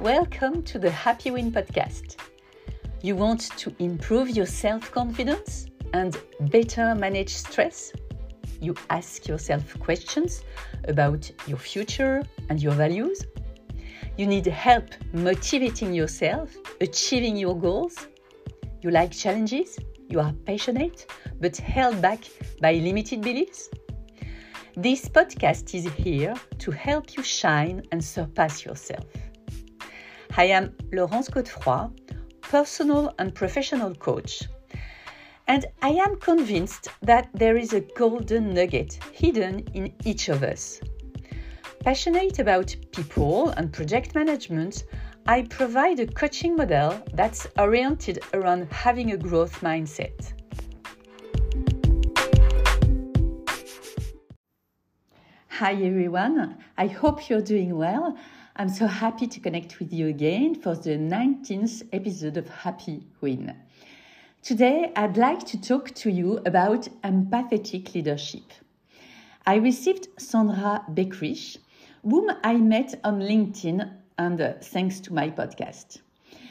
Welcome to the Happy Win podcast. You want to improve your self confidence and better manage stress? You ask yourself questions about your future and your values? You need help motivating yourself, achieving your goals? You like challenges? You are passionate but held back by limited beliefs? This podcast is here to help you shine and surpass yourself. I am Laurence Godefroy, personal and professional coach. And I am convinced that there is a golden nugget hidden in each of us. Passionate about people and project management, I provide a coaching model that's oriented around having a growth mindset. Hi everyone, I hope you're doing well I'm so happy to connect with you again for the 19th episode of Happy Win. Today, I'd like to talk to you about empathetic leadership. I received Sandra Beckrich, whom I met on LinkedIn and uh, thanks to my podcast.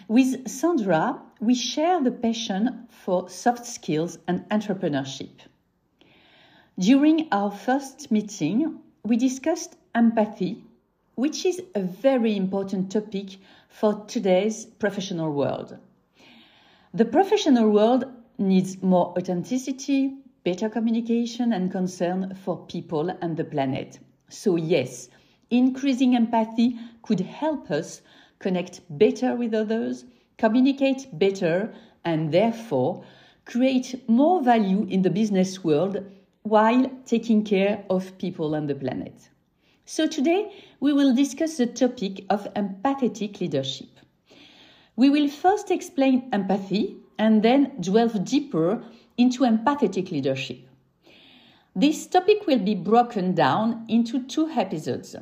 With Sandra, we share the passion for soft skills and entrepreneurship. During our first meeting, we discussed empathy which is a very important topic for today's professional world. The professional world needs more authenticity, better communication, and concern for people and the planet. So, yes, increasing empathy could help us connect better with others, communicate better, and therefore create more value in the business world while taking care of people and the planet. So today we will discuss the topic of empathetic leadership. We will first explain empathy and then delve deeper into empathetic leadership. This topic will be broken down into two episodes.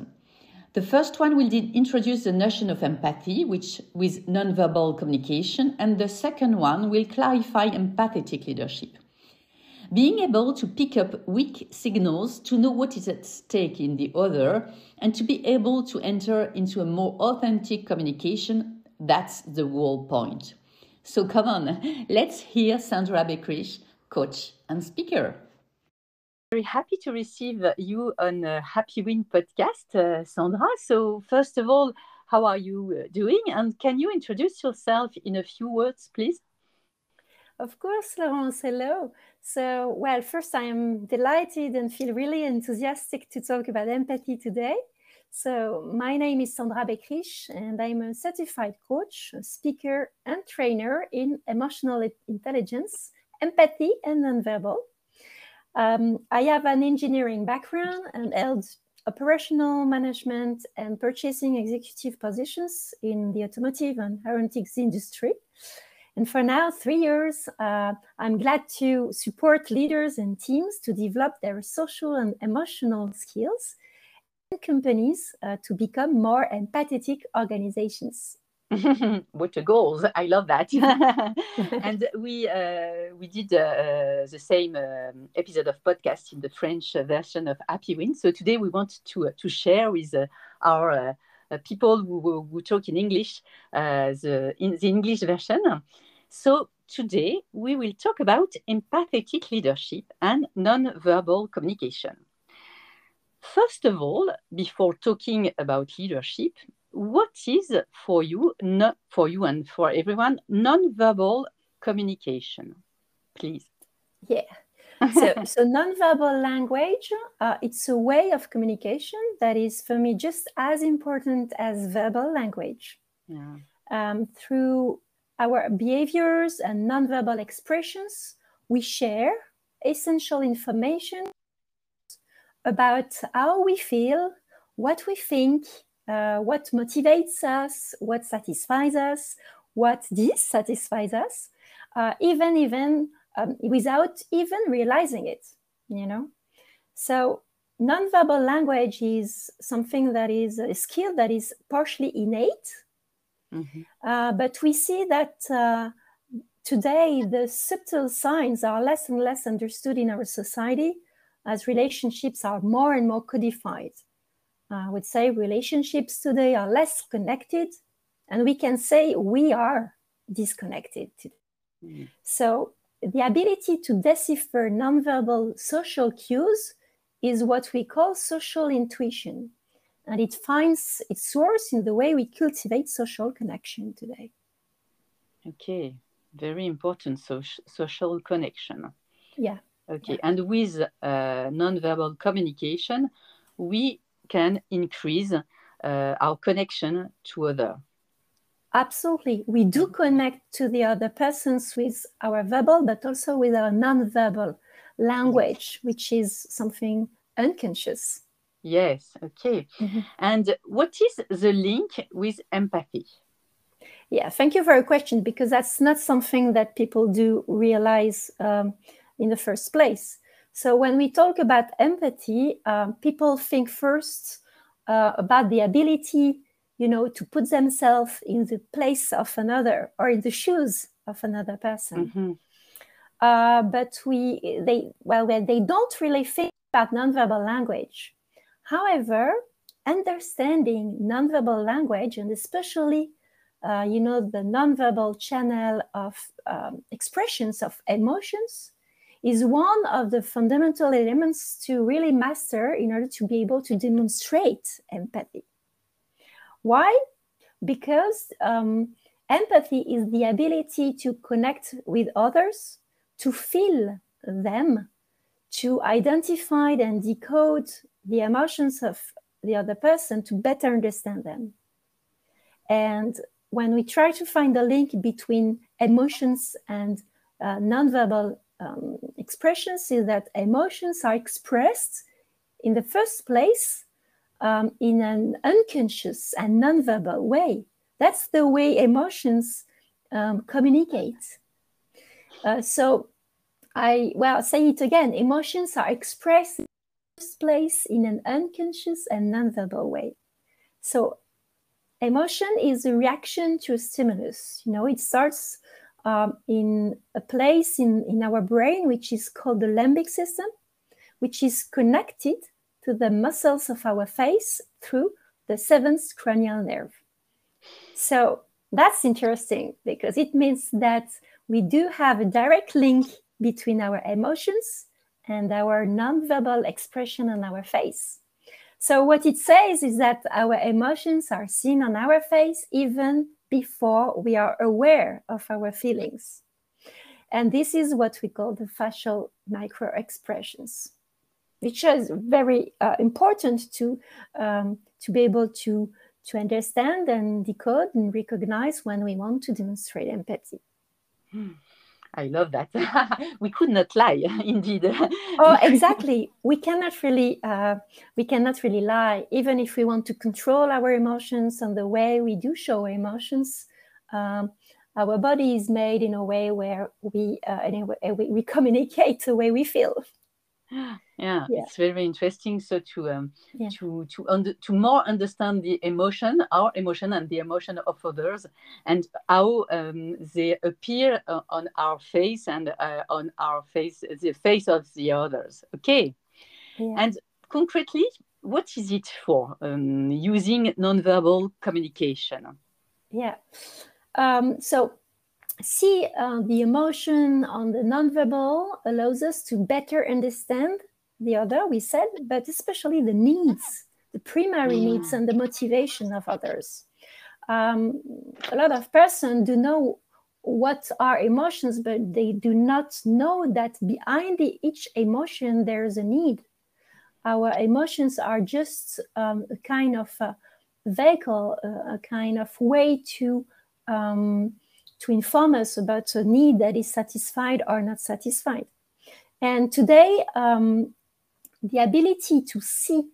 The first one will introduce the notion of empathy, which with nonverbal communication, and the second one will clarify empathetic leadership. Being able to pick up weak signals to know what is at stake in the other and to be able to enter into a more authentic communication, that's the whole point. So come on, let's hear Sandra Beckrich, coach and speaker. Very happy to receive you on a Happy Win podcast, uh, Sandra. So, first of all, how are you uh, doing? And can you introduce yourself in a few words, please? Of course, Laurence, hello. So, well, first, I am delighted and feel really enthusiastic to talk about empathy today. So, my name is Sandra Beckrich, and I'm a certified coach, speaker, and trainer in emotional intelligence, empathy, and nonverbal. Um, I have an engineering background and held operational management and purchasing executive positions in the automotive and aeronautics industry. And for now, three years, uh, I'm glad to support leaders and teams to develop their social and emotional skills and companies uh, to become more empathetic organizations. what a goals! I love that. and we uh, we did uh, the same um, episode of podcast in the French version of Happy Win. So today we want to to share with uh, our uh, people who, who, talk in English uh, the in the English version. So today we will talk about empathetic leadership and non-verbal communication. First of all, before talking about leadership, what is for you, not for you and for everyone, non-verbal communication? Please. Yeah. so, so non-verbal language, uh, it's a way of communication that is for me just as important as verbal language. Yeah. Um, through our behaviors and nonverbal expressions, we share essential information about how we feel, what we think, uh, what motivates us, what satisfies us, what dissatisfies us, uh, even even um, without even realizing it. You know, so nonverbal language is something that is a skill that is partially innate Mm-hmm. Uh, but we see that uh, today the subtle signs are less and less understood in our society as relationships are more and more codified. Uh, I would say relationships today are less connected and we can say we are disconnected. Mm. So the ability to decipher nonverbal social cues is what we call social intuition. And it finds its source in the way we cultivate social connection today. Okay, very important so- social connection. Yeah. Okay, yeah. and with uh, nonverbal communication, we can increase uh, our connection to other. Absolutely. We do connect to the other persons with our verbal, but also with our nonverbal language, which is something unconscious. Yes, okay. Mm-hmm. And what is the link with empathy? Yeah, thank you for your question because that's not something that people do realize um, in the first place. So, when we talk about empathy, um, people think first uh, about the ability you know, to put themselves in the place of another or in the shoes of another person. Mm-hmm. Uh, but we, they, well, they don't really think about nonverbal language. However, understanding nonverbal language and especially, uh, you know, the nonverbal channel of um, expressions of emotions is one of the fundamental elements to really master in order to be able to demonstrate empathy. Why? Because um, empathy is the ability to connect with others, to feel them, to identify and decode the emotions of the other person to better understand them. And when we try to find a link between emotions and uh, nonverbal um, expressions, is that emotions are expressed in the first place um, in an unconscious and nonverbal way. That's the way emotions um, communicate. Uh, so, I well say it again. Emotions are expressed place in an unconscious and nonverbal way. So, emotion is a reaction to a stimulus. You know, it starts um, in a place in, in our brain which is called the limbic system, which is connected to the muscles of our face through the seventh cranial nerve. So that's interesting because it means that we do have a direct link between our emotions and our nonverbal expression on our face. So, what it says is that our emotions are seen on our face even before we are aware of our feelings. And this is what we call the facial micro expressions which is very uh, important to um, to be able to to understand and decode and recognize when we want to demonstrate empathy. I love that. we could not lie, indeed. oh, exactly. We cannot really, uh, we cannot really lie, even if we want to control our emotions and the way we do show emotions. Um, our body is made in a way where we, uh, we, we communicate the way we feel. yeah, yeah, it's very interesting. So to um, yeah. to to under, to more understand the emotion our emotion and the emotion of others and how um, they appear uh, on our face and uh, on our face the face of the others. Okay. Yeah. and concretely what is it for? Um, using nonverbal communication. Yeah. Um, so see uh, the emotion on the nonverbal allows us to better understand the other, we said, but especially the needs, the primary needs and the motivation of others. Um, a lot of persons do know what are emotions, but they do not know that behind the, each emotion there is a need. Our emotions are just um, a kind of a vehicle, a, a kind of way to um, to inform us about a need that is satisfied or not satisfied. And today, um, the ability to see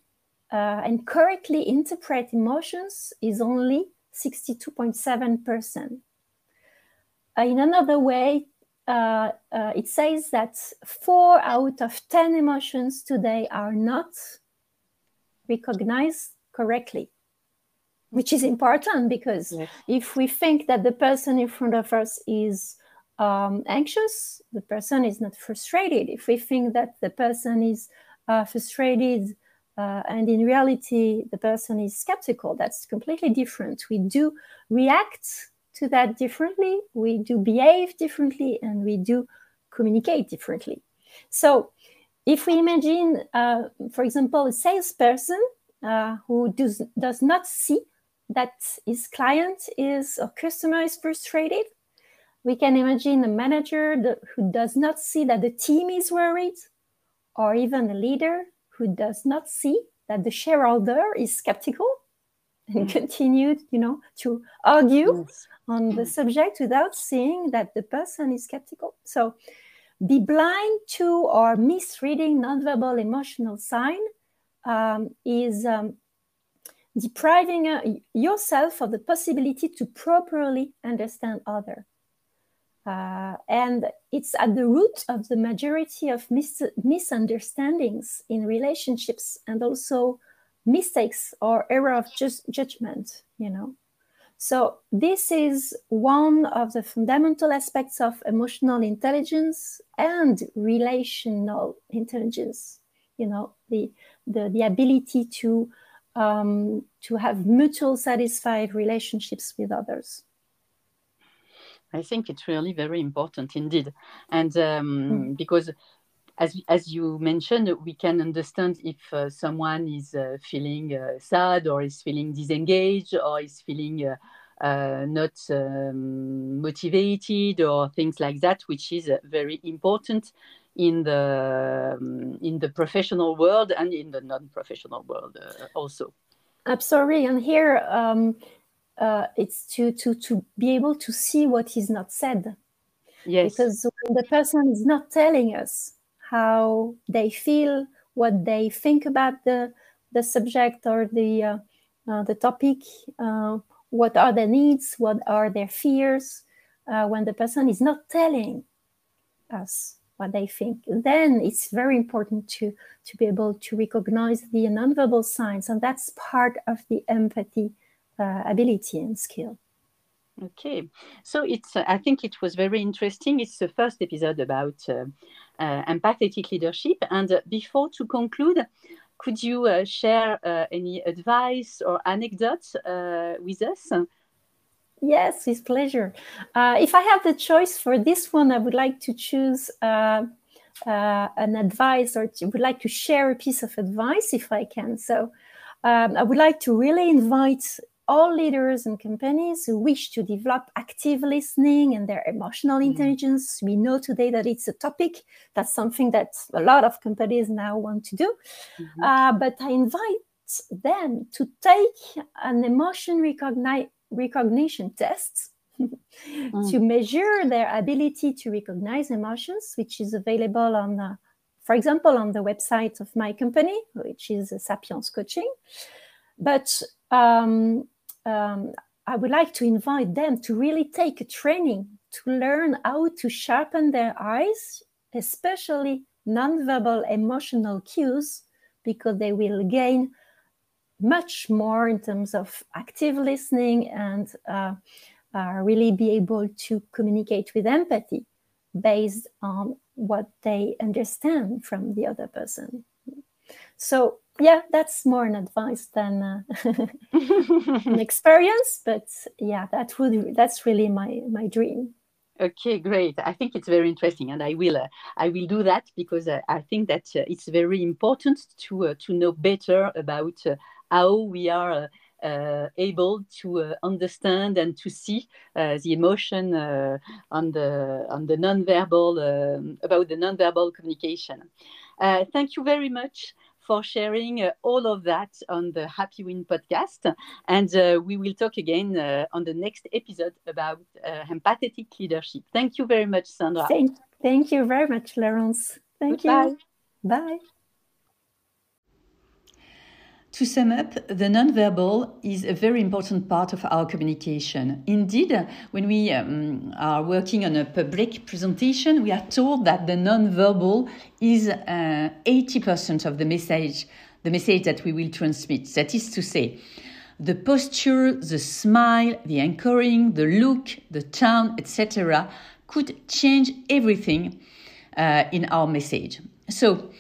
uh, and correctly interpret emotions is only 62.7%. Uh, in another way, uh, uh, it says that four out of 10 emotions today are not recognized correctly, which is important because yes. if we think that the person in front of us is um, anxious, the person is not frustrated. If we think that the person is uh, frustrated, uh, and in reality the person is skeptical that's completely different we do react to that differently we do behave differently and we do communicate differently so if we imagine uh, for example a salesperson uh, who does, does not see that his client is or customer is frustrated we can imagine a manager that, who does not see that the team is worried or even a leader who does not see that the shareholder is skeptical and mm. continued, you know, to argue yes. on the subject without seeing that the person is skeptical. So be blind to or misreading nonverbal emotional sign um, is um, depriving uh, yourself of the possibility to properly understand other. Uh, and it's at the root of the majority of mis- misunderstandings in relationships and also mistakes or error of just judgment you know so this is one of the fundamental aspects of emotional intelligence and relational intelligence you know the the, the ability to um, to have mutual satisfied relationships with others I think it's really very important indeed. And um, mm. because as, as you mentioned, we can understand if uh, someone is uh, feeling uh, sad or is feeling disengaged or is feeling uh, uh, not um, motivated or things like that, which is uh, very important in the um, in the professional world and in the non-professional world also. Absolutely, and here um, uh, it's to to to be able to see what is not said. Yes. Because when the person is not telling us how they feel, what they think about the the subject or the uh, uh, the topic, uh, what are their needs, what are their fears, uh, when the person is not telling us what they think, then it's very important to to be able to recognize the nonverbal signs, and that's part of the empathy uh, ability and skill. Okay, so it's. Uh, I think it was very interesting. It's the first episode about uh, uh, empathetic leadership. And uh, before to conclude, could you uh, share any advice or anecdotes with us? Yes, with pleasure. if I have the choice for this one, I would like to choose. an advice or to, would like to share a piece of advice if I can. So um, I would like to really invite all leaders and companies who wish to develop active listening and their emotional mm-hmm. intelligence. We know today that it's a topic. That's something that a lot of companies now want to do. Mm-hmm. Uh, but I invite them to take an emotion recogni- recognition tests mm. to measure their ability to recognize emotions, which is available on, uh, for example, on the website of my company, which is Sapiens Coaching. But um, um, I would like to invite them to really take a training to learn how to sharpen their eyes, especially nonverbal emotional cues, because they will gain much more in terms of active listening and uh, uh, really be able to communicate with empathy based on what they understand from the other person. So yeah, that's more an advice than uh, an experience. But yeah, that would that's really my my dream. Okay, great. I think it's very interesting, and I will uh, I will do that because uh, I think that uh, it's very important to uh, to know better about uh, how we are. Uh, able to understand and to see the emotion on the on the nonverbal um, about the nonverbal communication. thank you very much for sharing uh, all of that on the Happy Win podcast. And uh, we will talk again uh, on the next episode about uh, empathetic leadership. Thank you very much, Sandra. Thank, thank you very much, Laurence. Thank Goodbye. you. Bye. To sum up, the nonverbal is a very important part of our communication. Indeed, when we um, are working on a public presentation, we are told that the nonverbal is uh, 80% of the message, the message that we will transmit. That is to say, the posture, the smile, the anchoring, the look, the tone, etc., could change everything uh, in our message. So,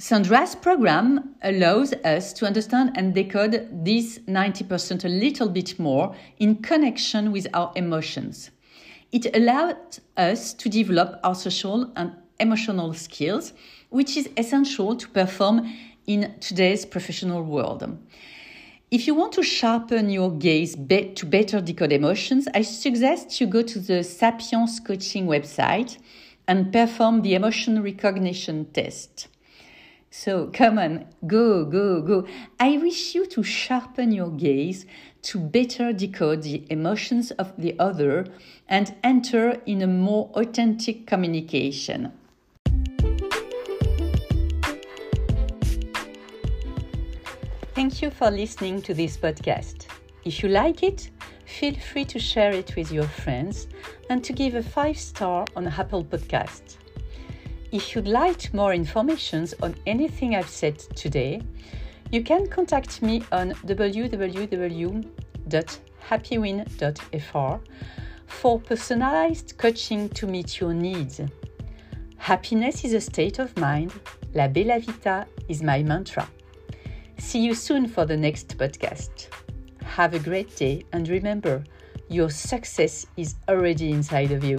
Sandra's program allows us to understand and decode this 90% a little bit more in connection with our emotions. It allows us to develop our social and emotional skills, which is essential to perform in today's professional world. If you want to sharpen your gaze be- to better decode emotions, I suggest you go to the Sapiens Coaching website and perform the emotion recognition test. So come on, go, go, go. I wish you to sharpen your gaze to better decode the emotions of the other and enter in a more authentic communication. Thank you for listening to this podcast. If you like it, feel free to share it with your friends and to give a five star on Apple Podcast. If you'd like more information on anything I've said today, you can contact me on www.happywin.fr for personalized coaching to meet your needs. Happiness is a state of mind. La Bella Vita is my mantra. See you soon for the next podcast. Have a great day and remember, your success is already inside of you.